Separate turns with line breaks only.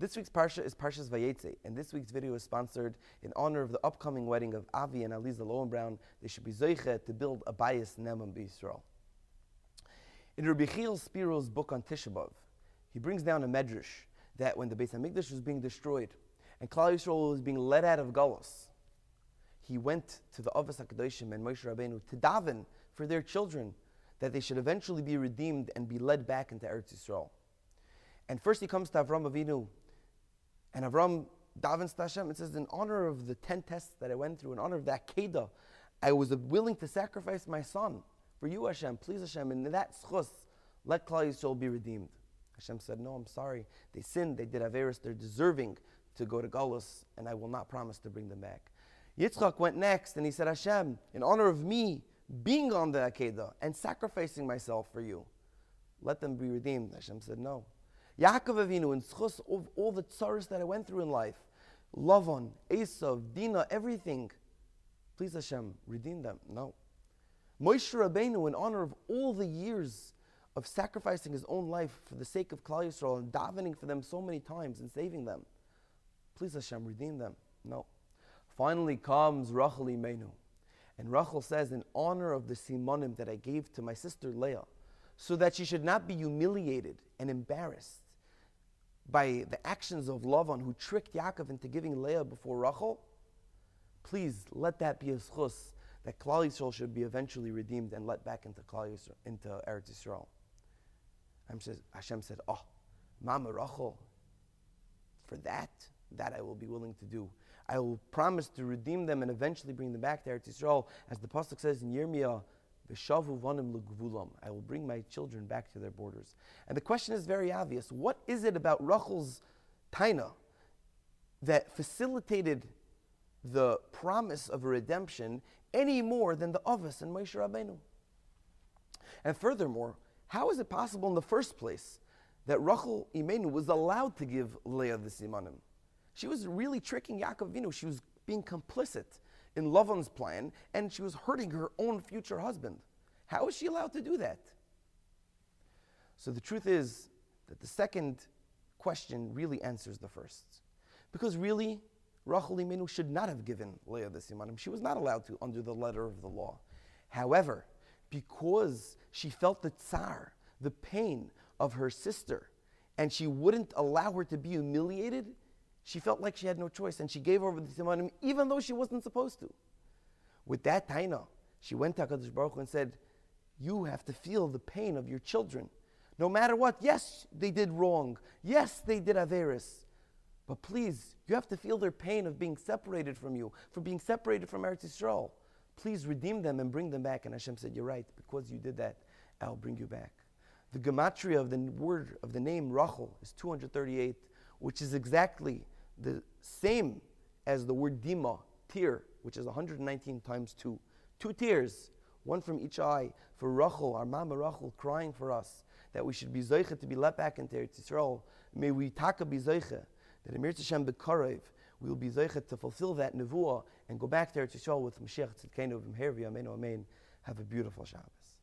This week's Parsha is Parshas Vayeitzei, and this week's video is sponsored in honor of the upcoming wedding of Avi and Aliza Lowenbrown. They should be Zoiche to build a bayis Ne'eman B'Yisrael. In Rabbi Chiel Spiro's book on Tisha B'Av, he brings down a medrash that when the Beis Hamikdash was being destroyed and Klal Yisrael was being led out of Galus, he went to the Avos HaKadoshim and Moshe Rabbeinu to daven for their children that they should eventually be redeemed and be led back into Eretz Yisrael. And first he comes to Avram Avinu, and Avram davens to Hashem and says, in honor of the 10 tests that I went through, in honor of that Kedah, I was willing to sacrifice my son for you, Hashem. Please, Hashem. In that schus, let Klal Yisrael be redeemed. Hashem said, no, I'm sorry. They sinned, they did Averis, they're deserving to go to Galus, and I will not promise to bring them back. Yitzchak went next, and he said, Hashem, in honor of me being on the Akedah and sacrificing myself for you, let them be redeemed. Hashem said, no. Yaakov Avinu, in schus of all the tsaras that I went through in life, Lavan, Esav, Dina, everything, please Hashem, redeem them. No. Moshe Rabbeinu, in honor of all the years of sacrificing his own life for the sake of Klal Yisrael and davening for them so many times and saving them, please Hashem, redeem them. No. Finally comes Rachel Imenu. And Rachel says, in honor of the simonim that I gave to my sister Leah, so that she should not be humiliated and embarrassed by the actions of Lavan, who tricked Yaakov into giving Leah before Rachel, please let that be a schus that Klal Yisrael should be eventually redeemed and let back into Klal Yisrael, into Eretz Yisrael. Hashem said, "Oh, Mama Rachel, for that, that I will be willing to do. I will promise to redeem them and eventually bring them back to Eretz Yisrael, as the pasuk says in Yirmiyah." I will bring my children back to their borders. And the question is very obvious. What is it about Rachel's taina that facilitated the promise of a redemption any more than the Avos and Moshe Rabbeinu? And furthermore, how is it possible in the first place that Rachel Imenu was allowed to give Leah the simanim? She was really tricking Yaakov Avinu. She was being complicit in Lavan's plan, and she was hurting her own future husband. How is she allowed to do that? So the truth is that the second question really answers the first. Because really, Rachel Imenu should not have given Leah the simanim. She was not allowed to under the letter of the law. However, because she felt the tsar, the pain of her sister, and she wouldn't allow her to be humiliated, she felt like she had no choice, and she gave over the simanim even though she wasn't supposed to. With that taina, she went to HaKadosh Baruch Hu and said, you have to feel the pain of your children. No matter what, yes, they did wrong. Yes, they did Averis. But please, you have to feel their pain of being separated from you, for being separated from Eretz Yisrael. Please redeem them and bring them back. And Hashem said, You're right, because you did that, I'll bring you back. The gematria of the word of the name Rachel is 238, which is exactly the same as the word Dima, tear, which is 119 times 2. Two tears, one from each eye, for Rachel, our mama Rachel, crying for us that we should be zoicha to be let back into Eretz Yisrael. May we taka be zoicha that Emir Hashem bekarev we will be zoicha to fulfill that nevuah and go back to Eretz Yisrael with Mashiach Tzidkenu V'Mher V'Yameinu Amen. Have a beautiful Shabbat.